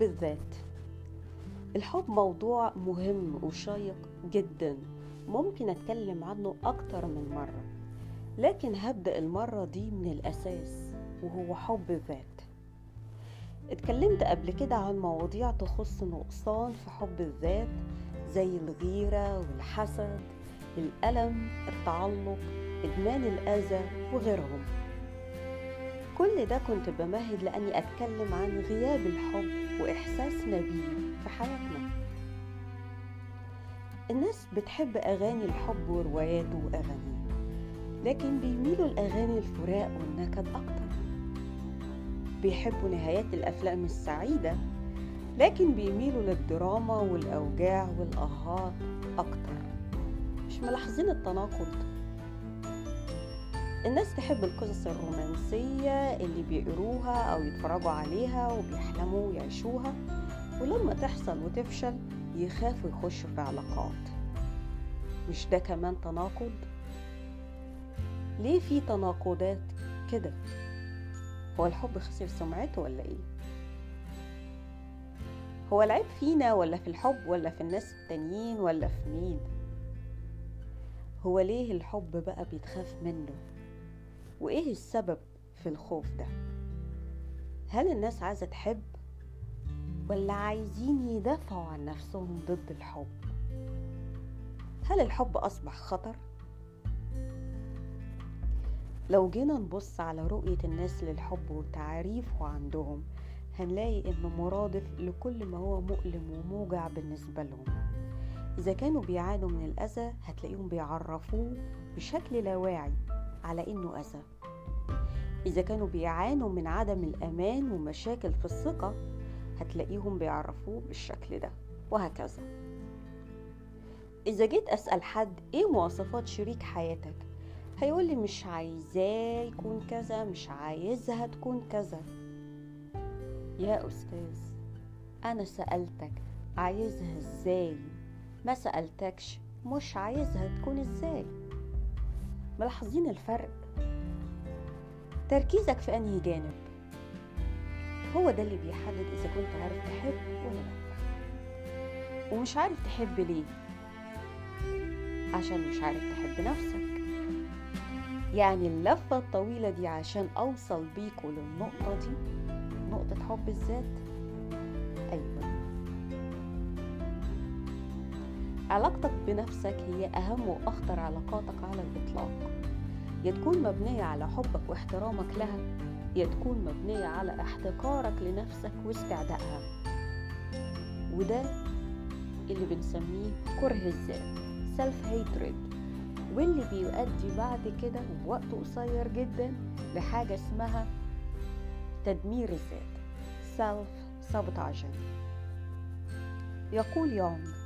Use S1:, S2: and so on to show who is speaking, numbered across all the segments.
S1: حب الذات الحب موضوع مهم وشيق جدا. ممكن أتكلم عنه أكتر من مرة لكن هبدأ المرة دي من الأساس وهو حب الذات اتكلمت قبل كده عن مواضيع تخص نقصان في حب الذات زي الغيرة والحسد الألم التعلق إدمان الأذى وغيرهم. كل ده كنت بمهد لأني أتكلم عن غياب الحب وإحساسنا بيه في حياتنا. الناس بتحب أغاني الحب ورواياته وأغانيه لكن بيميلوا لأغاني الفراق والنكد أكتر. بيحبوا نهايات الأفلام السعيدة لكن بيميلوا للدراما والأوجاع والآهات أكتر. مش ملاحظين التناقض؟ الناس تحب القصص الرومانسية اللي بيقروها أو يتفرجوا عليها وبيحلموا يعيشوها ولما تحصل وتفشل يخافوا يخشوا في علاقات مش ده كمان تناقض؟ ليه في تناقضات كده؟ هو الحب خسر سمعته ولا إيه؟ هو العيب فينا ولا في الحب ولا في الناس التانيين ولا في مين؟ هو ليه الحب بقى بيتخاف منه؟ وإيه السبب في الخوف ده؟ هل الناس عايزة تحب ولا عايزين يدافعوا عن نفسهم ضد الحب؟ هل الحب أصبح خطر؟ لو جينا نبص على رؤية الناس للحب وتعريفه عندهم هنلاقي إنه مرادف لكل ما هو مؤلم وموجع بالنسبة لهم إذا كانوا بيعانوا من الأذى هتلاقيهم بيعرفوه بشكل لا واعي على إنه أذى. إذا كانوا بيعانوا من عدم الأمان ومشاكل في الثقة هتلاقيهم بيعرفوه بالشكل ده وهكذا. إذا جيت أسأل حد إيه مواصفات شريك حياتك هيقولي مش عايزاه يكون كذا مش عايزها تكون كذا. يا أستاذ أنا سألتك عايزها إزاي؟ ما سألتكش مش عايزها تكون إزاي. ملاحظين الفرق. تركيزك في أنهي جانب؟ هو ده اللي بيحدد إذا كنت عارف تحب ولا لأ. ومش عارف تحب ليه؟ عشان مش عارف تحب نفسك. يعني اللفة الطويلة دي عشان أوصل بيكوا للنقطة دي نقطة حب الذات. أيوة. علاقتك بنفسك هي أهم وأخطر علاقاتك على الإطلاق. يا تكون مبنية على حبك واحترامك لها يا تكون مبنية على احتقارك لنفسك واستعدائها. وده اللي بنسميه كره الذات سيلف هيتريد واللي بيؤدي بعد كده بوقت قصير جدا لحاجة اسمها تدمير الذات سيلف سابوتاجن يقول يونغ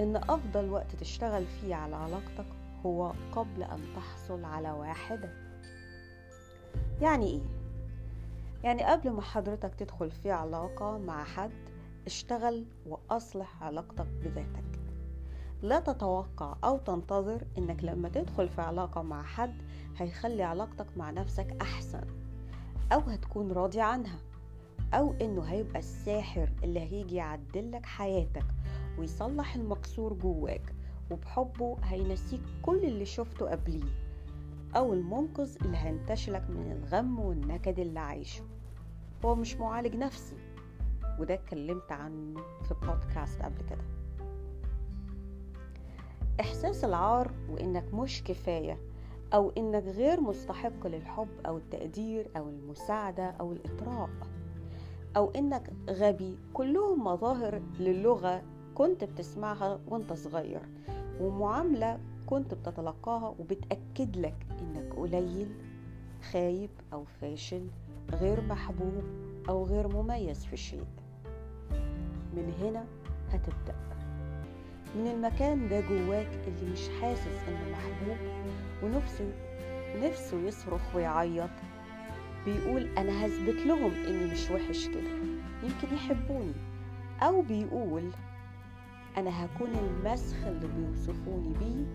S1: إن أفضل وقت تشتغل فيه على علاقتك هو قبل أن تحصل على واحدة يعني إيه؟ يعني قبل ما حضرتك تدخل في علاقة مع حد اشتغل وأصلح علاقتك بذاتك لا تتوقع أو تنتظر إنك لما تدخل في علاقة مع حد هيخلي علاقتك مع نفسك أحسن أو هتكون راضي عنها أو إنه هيبقى الساحر اللي هيجي يعدلك حياتك ويصلح المكسور جواك وبحبه هينسيك كل اللي شفته قبليه أو المنقذ اللي هينتشلك من الغم والنكد اللي عايشه. هو مش معالج نفسي وده اتكلمت عنه في بودكاست قبل كده. إحساس العار وإنك مش كفاية أو إنك غير مستحق للحب أو التقدير أو المساعدة أو الإطراء أو إنك غبي كلهم مظاهر للغة كنت بتسمعها وانت صغير ومعاملة كنت بتتلقاها وبتأكد لك إنك قليل خايب أو فاشل غير محبوب أو غير مميز في شيء. من هنا هتبدأ. من المكان ده جواك اللي مش حاسس إنه محبوب ونفسه نفسه يصرخ ويعيط. بيقول أنا هثبت لهم إني مش وحش كده يمكن يحبوني أو بيقول أنا هكون المسخ اللي بيوصفوني بيه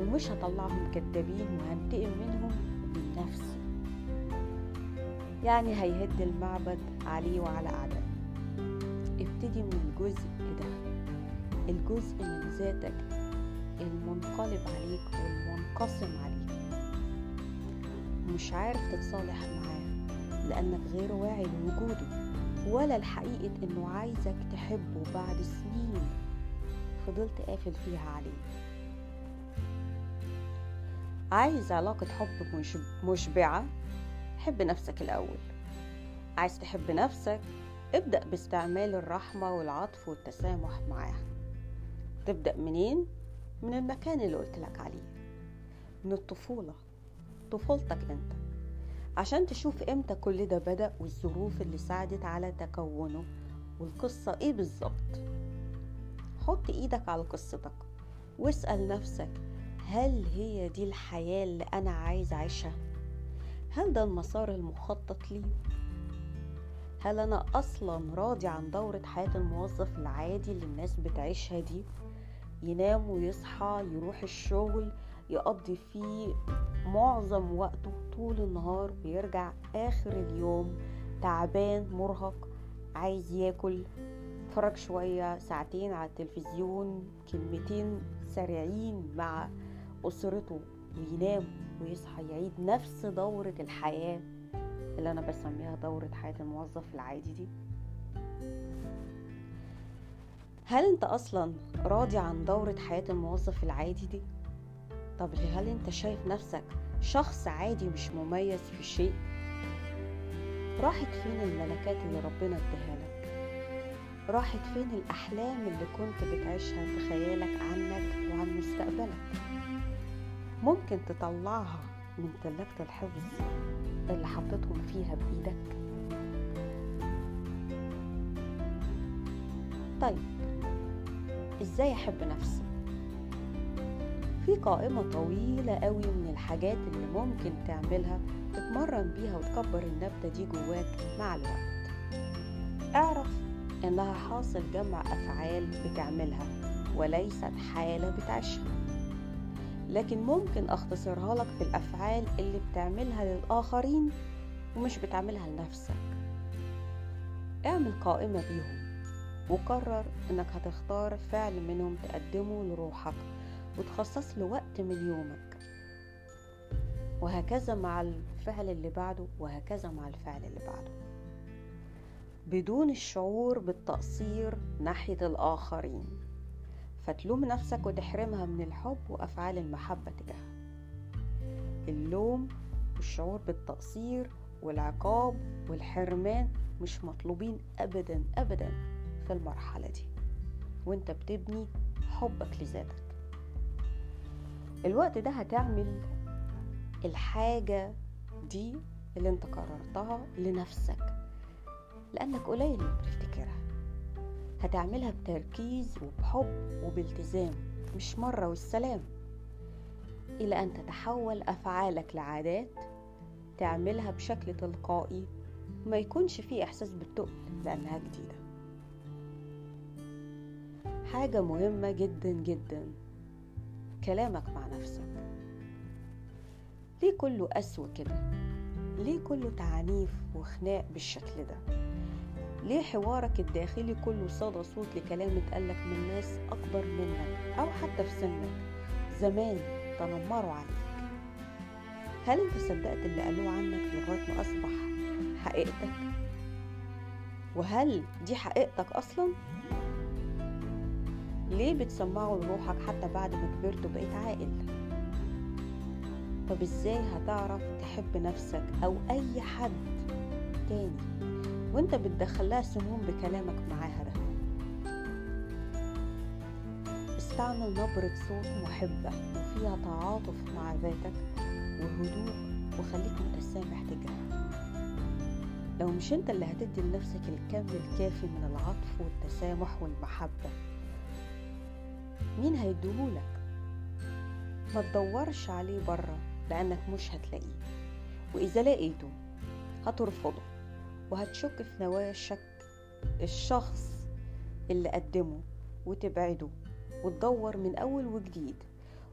S1: ومش هطلعهم كدابين وهنتقم منهم بنفسي يعني هيهد المعبد عليه وعلى أعدائه. تبتدي من الجزء ده الجزء من ذاتك المنقلب عليك والمنقسم عليك. مش عارف تتصالح معاه لأنك غير واعي لوجوده ولا الحقيقة إنه عايزك تحبه بعد سنين. فضلت قافل فيها عليه. عايز علاقة حب مش مشبعة؟ حب نفسك الأول. عايز تحب نفسك؟ ابدأ باستعمال الرحمة والعطف والتسامح معاها. تبدأ منين؟ من المكان اللي قلت لك عليه. من الطفولة. طفولتك أنت. عشان تشوف إمتى كل ده بدأ والظروف اللي ساعدت على تكونه والقصة إيه بالظبط. حط إيدك على قصتك واسأل نفسك هل هي دي الحياة اللي أنا عايز أعيشها؟ هل ده المسار المخطط لي؟ هل أنا أصلا راضي عن دورة حياة الموظف العادي اللي الناس بتعيشها دي؟ ينام ويصحى يروح الشغل يقضي فيه معظم وقته طول النهار ويرجع آخر اليوم تعبان مرهق عايز ياكل يتفرج شوية ساعتين على التلفزيون كلمتين سريعين مع أسرته وينام ويصحى يعيد نفس دورة الحياة اللي أنا بسميها دورة حياة الموظف العادي دي هل أنت أصلا راضي عن دورة حياة الموظف العادي دي؟ طب هل أنت شايف نفسك شخص عادي مش مميز في شيء؟ راحت فين الملكات اللي ربنا اداها لك؟ راحت فين الأحلام اللي كنت بتعيشها في خيالك عنك وعن مستقبلك؟ ممكن تطلعها من تلاجة الحفظ اللي حطيتهم فيها بإيدك. طيب إزاي أحب نفسي؟ في قائمة طويلة قوي من الحاجات اللي ممكن تعملها تتمرن بيها وتكبر النبتة دي جواك مع الوقت. أعرف إنها حاصل جمع أفعال بتعملها وليست حالة بتعيشها. لكن ممكن أختصرها لك في الأفعال اللي بتعملها للآخرين ومش بتعملها لنفسك. اعمل قائمة بيهم وقرر إنك هتختار فعل منهم تقدمه لروحك وتخصص له وقت من يومك. وهكذا مع الفعل اللي بعده وهكذا مع الفعل اللي بعده. بدون الشعور بالتقصير ناحية الآخرين. فتلوم نفسك وتحرمها من الحب وأفعال المحبة تجاهها اللوم والشعور بالتقصير والعقاب والحرمان مش مطلوبين أبدا أبدا في المرحلة دي. وأنت بتبني حبك لذاتك. الوقت ده هتعمل الحاجة دي اللي أنت قررتها لنفسك. لأنك قليل بتفتكرها. هتعملها بتركيز وبحب وبالتزام مش مرة والسلام. إلى أن تتحول أفعالك لعادات تعملها بشكل تلقائي ما يكونش فيه إحساس بالتقل لأنها جديدة. حاجة مهمة جدا جدا كلامك مع نفسك. ليه كله قسوة كده؟ ليه كله تعنيف وخناق بالشكل ده ليه حوارك الداخلي كله صدى صوت لكلام اتقالك من ناس أكبر منك أو حتى في سنك زمان تنمروا عليك هل أنت صدقت اللي قالوه عنك لغاية ما أصبح حقيقتك؟ وهل دي حقيقتك أصلا؟ ليه بتسمعه لروحك حتى بعد ما كبرت وبقيت عاقل؟ طب إزاي هتعرف تحب نفسك أو أي حد تاني؟ وأنت بتدخلها سموم بكلامك معاها ده. استعمل نبرة صوت محبة وفيها تعاطف مع ذاتك وهدوء وخليك متسامح تجاهها لو مش أنت اللي هتدي لنفسك الكم الكافي من العطف والتسامح والمحبة مين هيديهولك؟ ما تدورش عليه بره. لأنك مش هتلاقيه. وإذا لقيته هترفضه وهتشك في نوايا الشك الشخص اللي قدمه وتبعده وتدور من أول وجديد.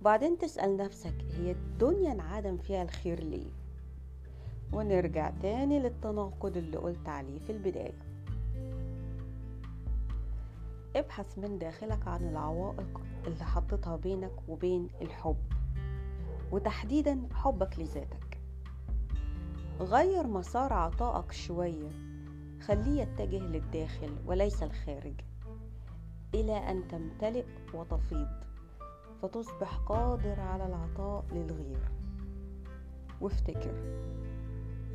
S1: وبعدين تسأل نفسك هي الدنيا انعدم فيها الخير ليه؟ ونرجع تاني للتناقض اللي قلت عليه في البداية. ابحث من داخلك عن العوائق اللي حطيتها بينك وبين الحب. وتحديدا حبك لذاتك. غير مسار عطائك شوية خليه يتجه للداخل وليس الخارج إلى أن تمتلئ وتفيض فتصبح قادر على العطاء للغير. وافتكر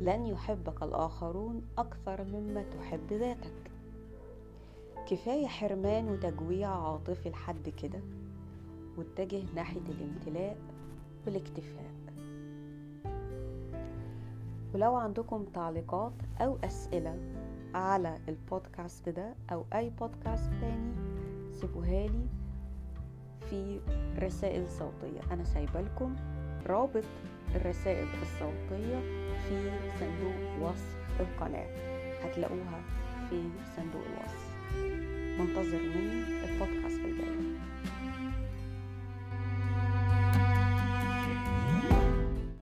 S1: لن يحبك الآخرون أكثر مما تحب ذاتك. كفاية حرمان وتجويع عاطفي لحد كده واتجه ناحية الامتلاء والاكتفاء ولو عندكم تعليقات أو أسئلة على البودكاست ده أو أي بودكاست تاني سيبوها لي في رسائل صوتية. أنا سايبة لكم رابط الرسائل الصوتية في صندوق وصف القناة. هتلاقوها في صندوق الوصف. منتظر مني البودكاست الجاي.